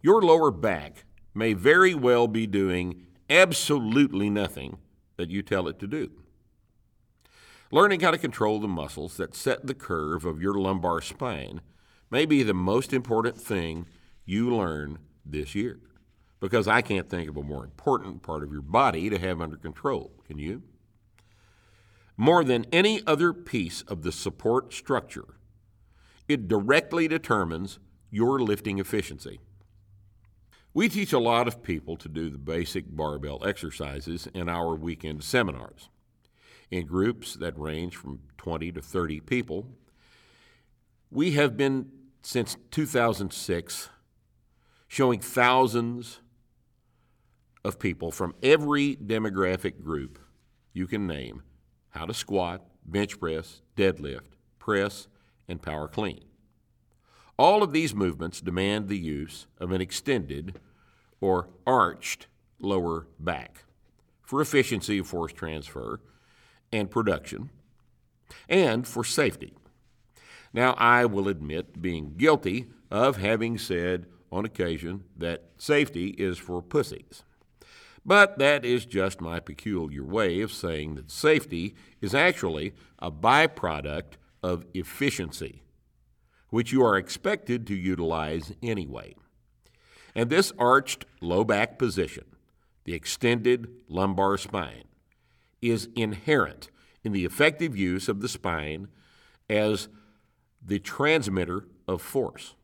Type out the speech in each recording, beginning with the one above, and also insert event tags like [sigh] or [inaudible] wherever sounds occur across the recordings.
your lower back may very well be doing absolutely nothing that you tell it to do. Learning how to control the muscles that set the curve of your lumbar spine may be the most important thing you learn this year. Because I can't think of a more important part of your body to have under control. Can you? More than any other piece of the support structure, it directly determines your lifting efficiency. We teach a lot of people to do the basic barbell exercises in our weekend seminars. In groups that range from 20 to 30 people, we have been since 2006 showing thousands of people from every demographic group you can name how to squat, bench press, deadlift, press, and power clean. All of these movements demand the use of an extended or arched lower back for efficiency of force transfer and production and for safety. Now, I will admit being guilty of having said on occasion that safety is for pussies. But that is just my peculiar way of saying that safety is actually a byproduct of efficiency, which you are expected to utilize anyway. And this arched low back position, the extended lumbar spine, is inherent in the effective use of the spine as the transmitter of force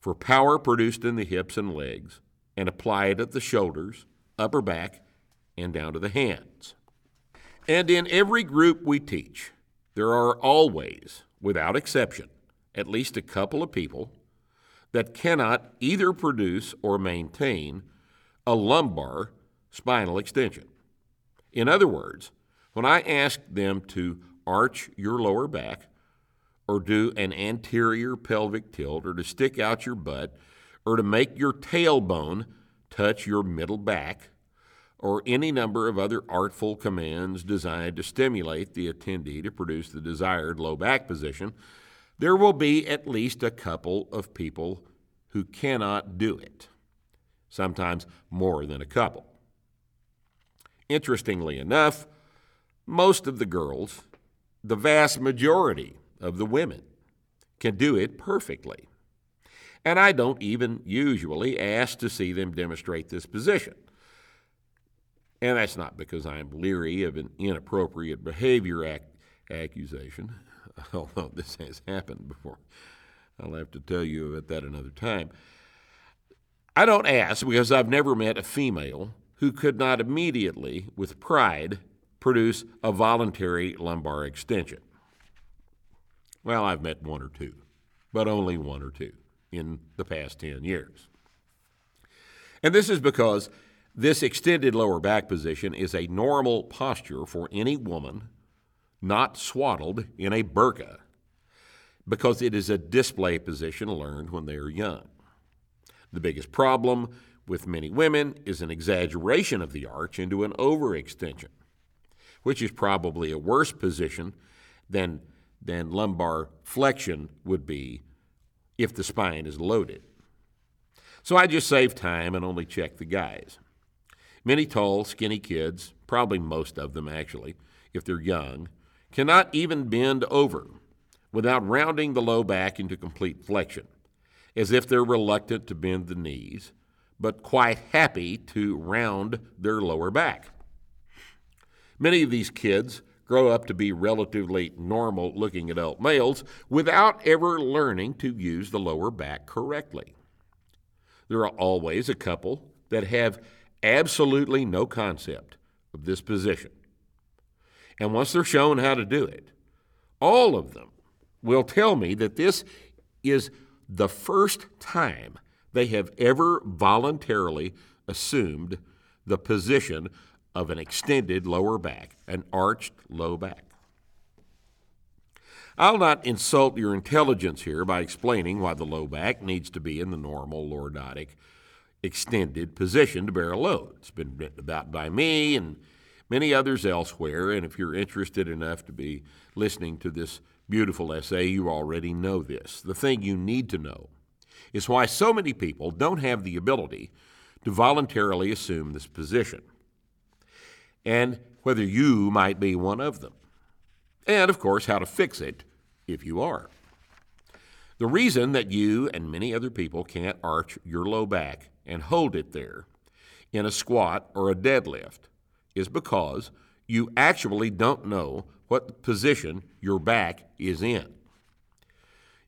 for power produced in the hips and legs and applied at the shoulders, upper back, and down to the hands. And in every group we teach, there are always, without exception, at least a couple of people that cannot either produce or maintain a lumbar spinal extension. In other words, when I ask them to arch your lower back, or do an anterior pelvic tilt, or to stick out your butt, or to make your tailbone touch your middle back, or any number of other artful commands designed to stimulate the attendee to produce the desired low back position, there will be at least a couple of people who cannot do it, sometimes more than a couple. Interestingly enough, most of the girls, the vast majority of the women, can do it perfectly. And I don't even usually ask to see them demonstrate this position. And that's not because I'm leery of an inappropriate behavior ac- accusation, [laughs] although this has happened before. I'll have to tell you about that another time. I don't ask because I've never met a female who could not immediately, with pride, produce a voluntary lumbar extension. Well, I've met one or two, but only one or two in the past 10 years. And this is because this extended lower back position is a normal posture for any woman not swaddled in a burqa because it is a display position learned when they are young. The biggest problem with many women is an exaggeration of the arch into an overextension, which is probably a worse position than, than lumbar flexion would be if the spine is loaded. So I just save time and only check the guys. Many tall, skinny kids, probably most of them actually, if they're young, cannot even bend over without rounding the low back into complete flexion, as if they're reluctant to bend the knees, but quite happy to round their lower back. Many of these kids grow up to be relatively normal looking adult males without ever learning to use the lower back correctly. There are always a couple that have absolutely no concept of this position. And once they're shown how to do it, all of them will tell me that this is the first time they have ever voluntarily assumed the position of an extended lower back, an arched low back. I'll not insult your intelligence here by explaining why the low back needs to be in the normal lordotic extended position to bear a load. It's been written about by me and many others elsewhere, and if you're interested enough to be listening to this beautiful essay, you already know this. The thing you need to know is why so many people don't have the ability to voluntarily assume this position, and whether you might be one of them. And, of course, how to fix it if you are. The reason that you and many other people can't arch your low back and hold it there in a squat or a deadlift is because you actually don't know what position your back is in.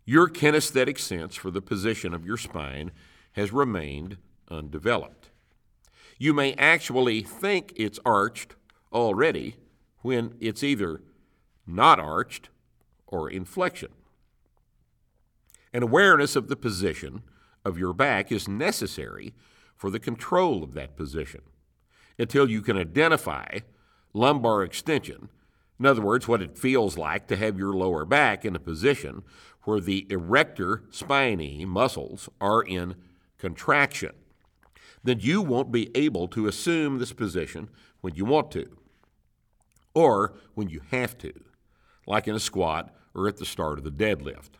Your kinesthetic sense for the position of your spine has remained undeveloped. You may actually think it's arched already when it's either not arched or in flexion. An awareness of the position of your back is necessary for the control of that position until you can identify lumbar extension. In other words, what it feels like to have your lower back in a position where the erector spinae muscles are in contraction. Then you won't be able to assume this position when you want to or when you have to, like in a squat or at the start of the deadlift.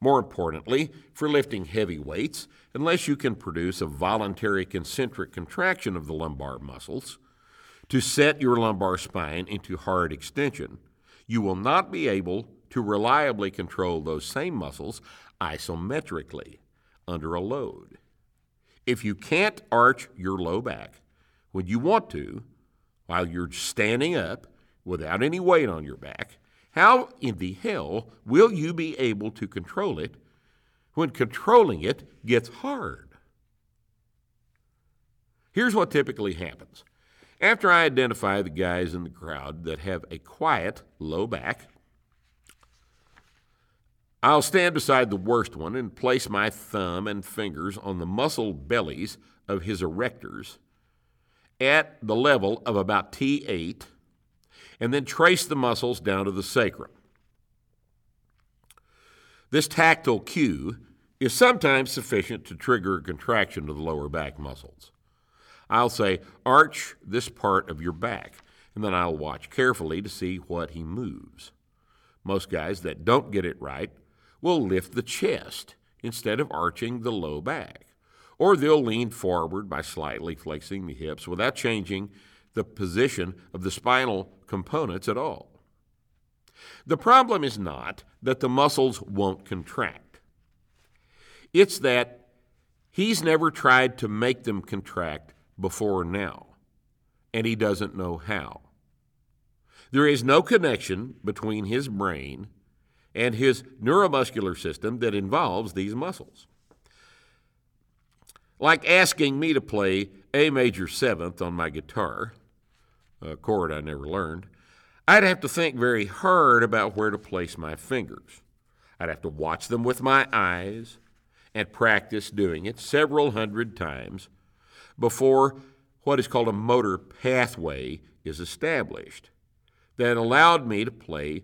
More importantly, for lifting heavy weights, unless you can produce a voluntary concentric contraction of the lumbar muscles to set your lumbar spine into hard extension, you will not be able to reliably control those same muscles isometrically under a load. If you can't arch your low back when you want to, while you're standing up without any weight on your back, how in the hell will you be able to control it when controlling it gets hard? Here's what typically happens. After I identify the guys in the crowd that have a quiet low back, I'll stand beside the worst one and place my thumb and fingers on the muscled bellies of his erectors at the level of about T8 and then trace the muscles down to the sacrum. This tactile cue is sometimes sufficient to trigger a contraction of the lower back muscles. I'll say, arch this part of your back, and then I'll watch carefully to see what he moves. Most guys that don't get it right will lift the chest instead of arching the low back, or they'll lean forward by slightly flexing the hips without changing the position of the spinal components at all. The problem is not that the muscles won't contract, it's that he's never tried to make them contract before now, and he doesn't know how. There is no connection between his brain and his neuromuscular system that involves these muscles. Like asking me to play A major seventh on my guitar a chord I never learned, I'd have to think very hard about where to place my fingers. I'd have to watch them with my eyes and practice doing it several hundred times before what is called a motor pathway is established that allowed me to play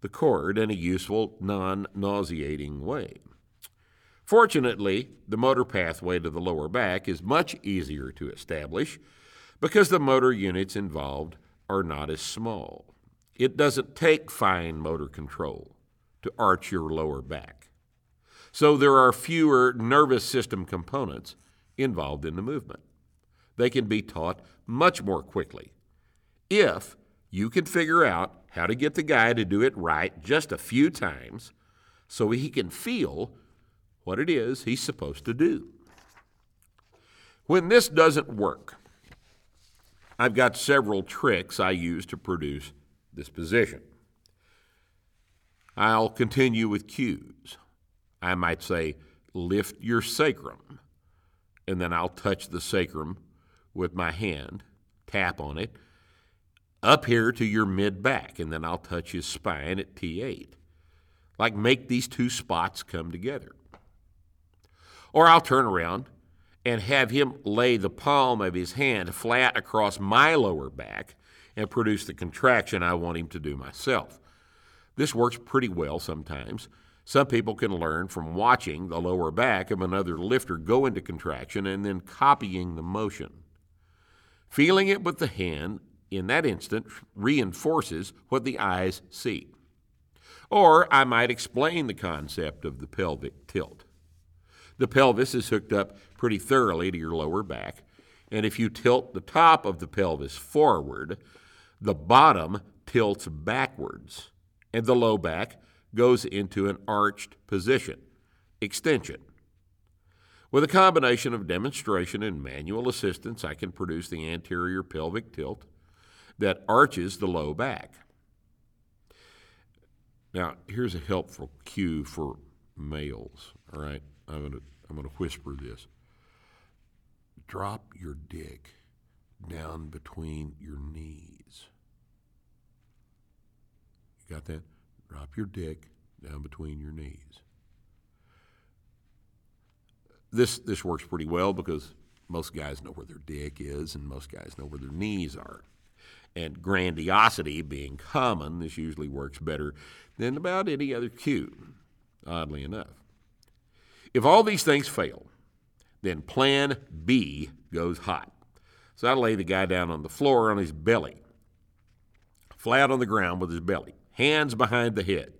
the chord in a useful, non nauseating way. Fortunately, the motor pathway to the lower back is much easier to establish because the motor units involved are not as small. It doesn't take fine motor control to arch your lower back. So there are fewer nervous system components involved in the movement. They can be taught much more quickly if you can figure out how to get the guy to do it right just a few times so he can feel what it is he's supposed to do. When this doesn't work, I've got several tricks I use to produce this position. I'll continue with cues. I might say, lift your sacrum, and then I'll touch the sacrum with my hand, tap on it, up here to your mid back, and then I'll touch his spine at T8. Like make these two spots come together. Or I'll turn around and have him lay the palm of his hand flat across my lower back and produce the contraction I want him to do myself. This works pretty well sometimes. Some people can learn from watching the lower back of another lifter go into contraction and then copying the motion. Feeling it with the hand in that instant reinforces what the eyes see. Or I might explain the concept of the pelvic tilt. The pelvis is hooked up pretty thoroughly to your lower back, and if you tilt the top of the pelvis forward, the bottom tilts backwards, and the low back goes into an arched position, extension. With a combination of demonstration and manual assistance, I can produce the anterior pelvic tilt that arches the low back. Now, here's a helpful cue for males, all right? I'm going to I'm going to whisper this. Drop your dick down between your knees. You got that? Drop your dick down between your knees. This this works pretty well because most guys know where their dick is and most guys know where their knees are. And grandiosity being common, this usually works better than about any other cue, oddly enough. If all these things fail, then plan B goes hot. So I lay the guy down on the floor on his belly, flat on the ground with his belly, hands behind the head.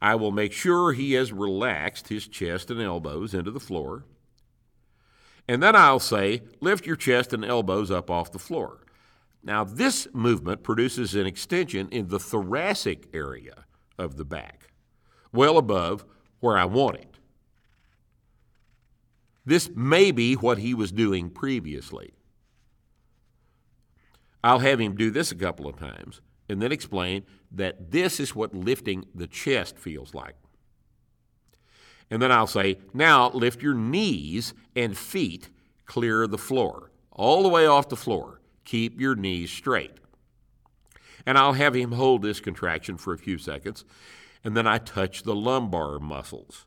I will make sure he has relaxed his chest and elbows into the floor. And then I'll say, lift your chest and elbows up off the floor. Now, this movement produces an extension in the thoracic area of the back, well above where I want it. This may be what he was doing previously. I'll have him do this a couple of times and then explain that this is what lifting the chest feels like. And then I'll say, now lift your knees and feet clear of the floor, all the way off the floor. Keep your knees straight. And I'll have him hold this contraction for a few seconds, and then I touch the lumbar muscles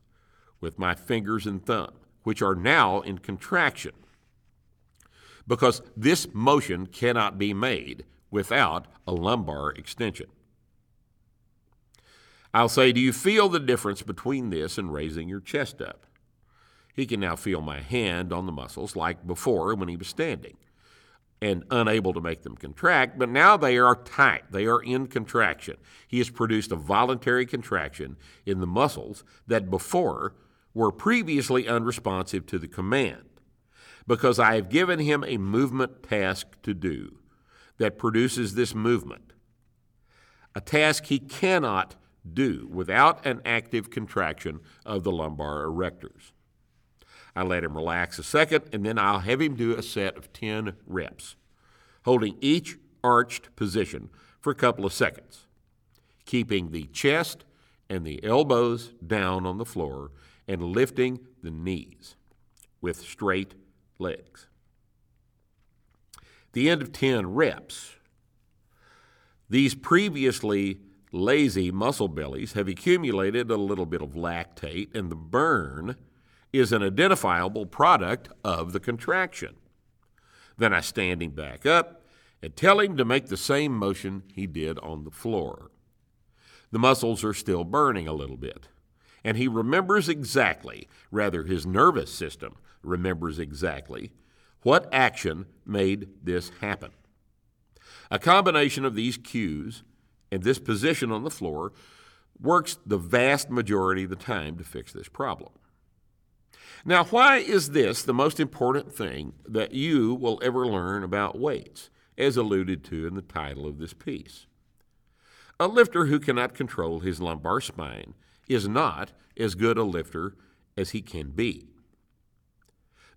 with my fingers and thumb which are now in contraction. Because this motion cannot be made without a lumbar extension. I'll say, Do you feel the difference between this and raising your chest up? He can now feel my hand on the muscles like before when he was standing and unable to make them contract, but now they are tight. They are in contraction. He has produced a voluntary contraction in the muscles that before were previously unresponsive to the command, because I have given him a movement task to do that produces this movement, a task he cannot do without an active contraction of the lumbar erectors. I let him relax a second, and then I'll have him do a set of 10 reps, holding each arched position for a couple of seconds, keeping the chest and the elbows down on the floor and lifting the knees with straight legs. The end of 10 reps, these previously lazy muscle bellies have accumulated a little bit of lactate, and the burn is an identifiable product of the contraction. Then I stand him back up and tell him to make the same motion he did on the floor. The muscles are still burning a little bit and he remembers exactly, rather, his nervous system remembers exactly, what action made this happen. A combination of these cues and this position on the floor works the vast majority of the time to fix this problem. Now, why is this the most important thing that you will ever learn about weights, as alluded to in the title of this piece? A lifter who cannot control his lumbar spine is not as good a lifter as he can be.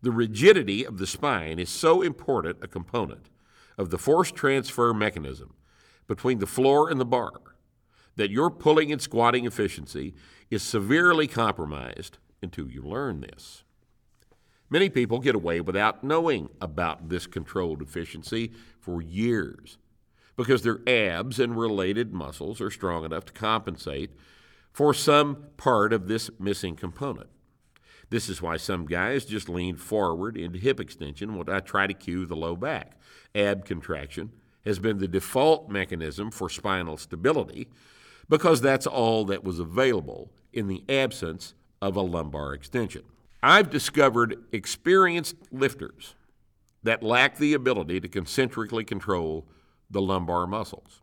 The rigidity of the spine is so important a component of the force transfer mechanism between the floor and the bar that your pulling and squatting efficiency is severely compromised until you learn this. Many people get away without knowing about this control efficiency for years because their abs and related muscles are strong enough to compensate for some part of this missing component. This is why some guys just lean forward into hip extension when I try to cue the low back. Ab contraction has been the default mechanism for spinal stability because that's all that was available in the absence of a lumbar extension. I've discovered experienced lifters that lack the ability to concentrically control the lumbar muscles.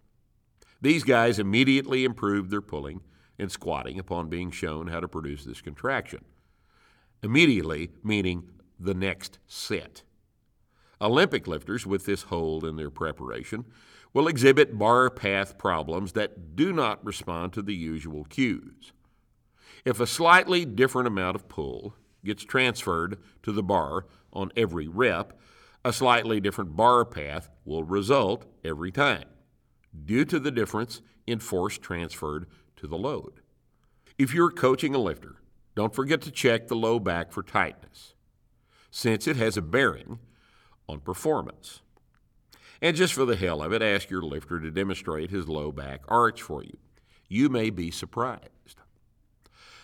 These guys immediately improve their pulling and squatting upon being shown how to produce this contraction. Immediately, meaning the next set. Olympic lifters with this hold in their preparation will exhibit bar path problems that do not respond to the usual cues. If a slightly different amount of pull gets transferred to the bar on every rep, a slightly different bar path will result every time due to the difference in force transferred to the load. If you're coaching a lifter, don't forget to check the low back for tightness, since it has a bearing on performance. And just for the hell of it, ask your lifter to demonstrate his low back arch for you. You may be surprised.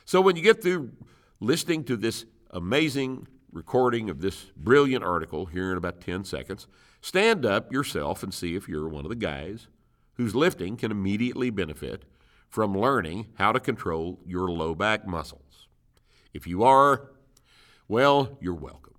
So when you get through listening to this amazing recording of this brilliant article here in about 10 seconds, stand up yourself and see if you're one of the guys whose lifting can immediately benefit from learning how to control your low back muscles. If you are, well, you're welcome.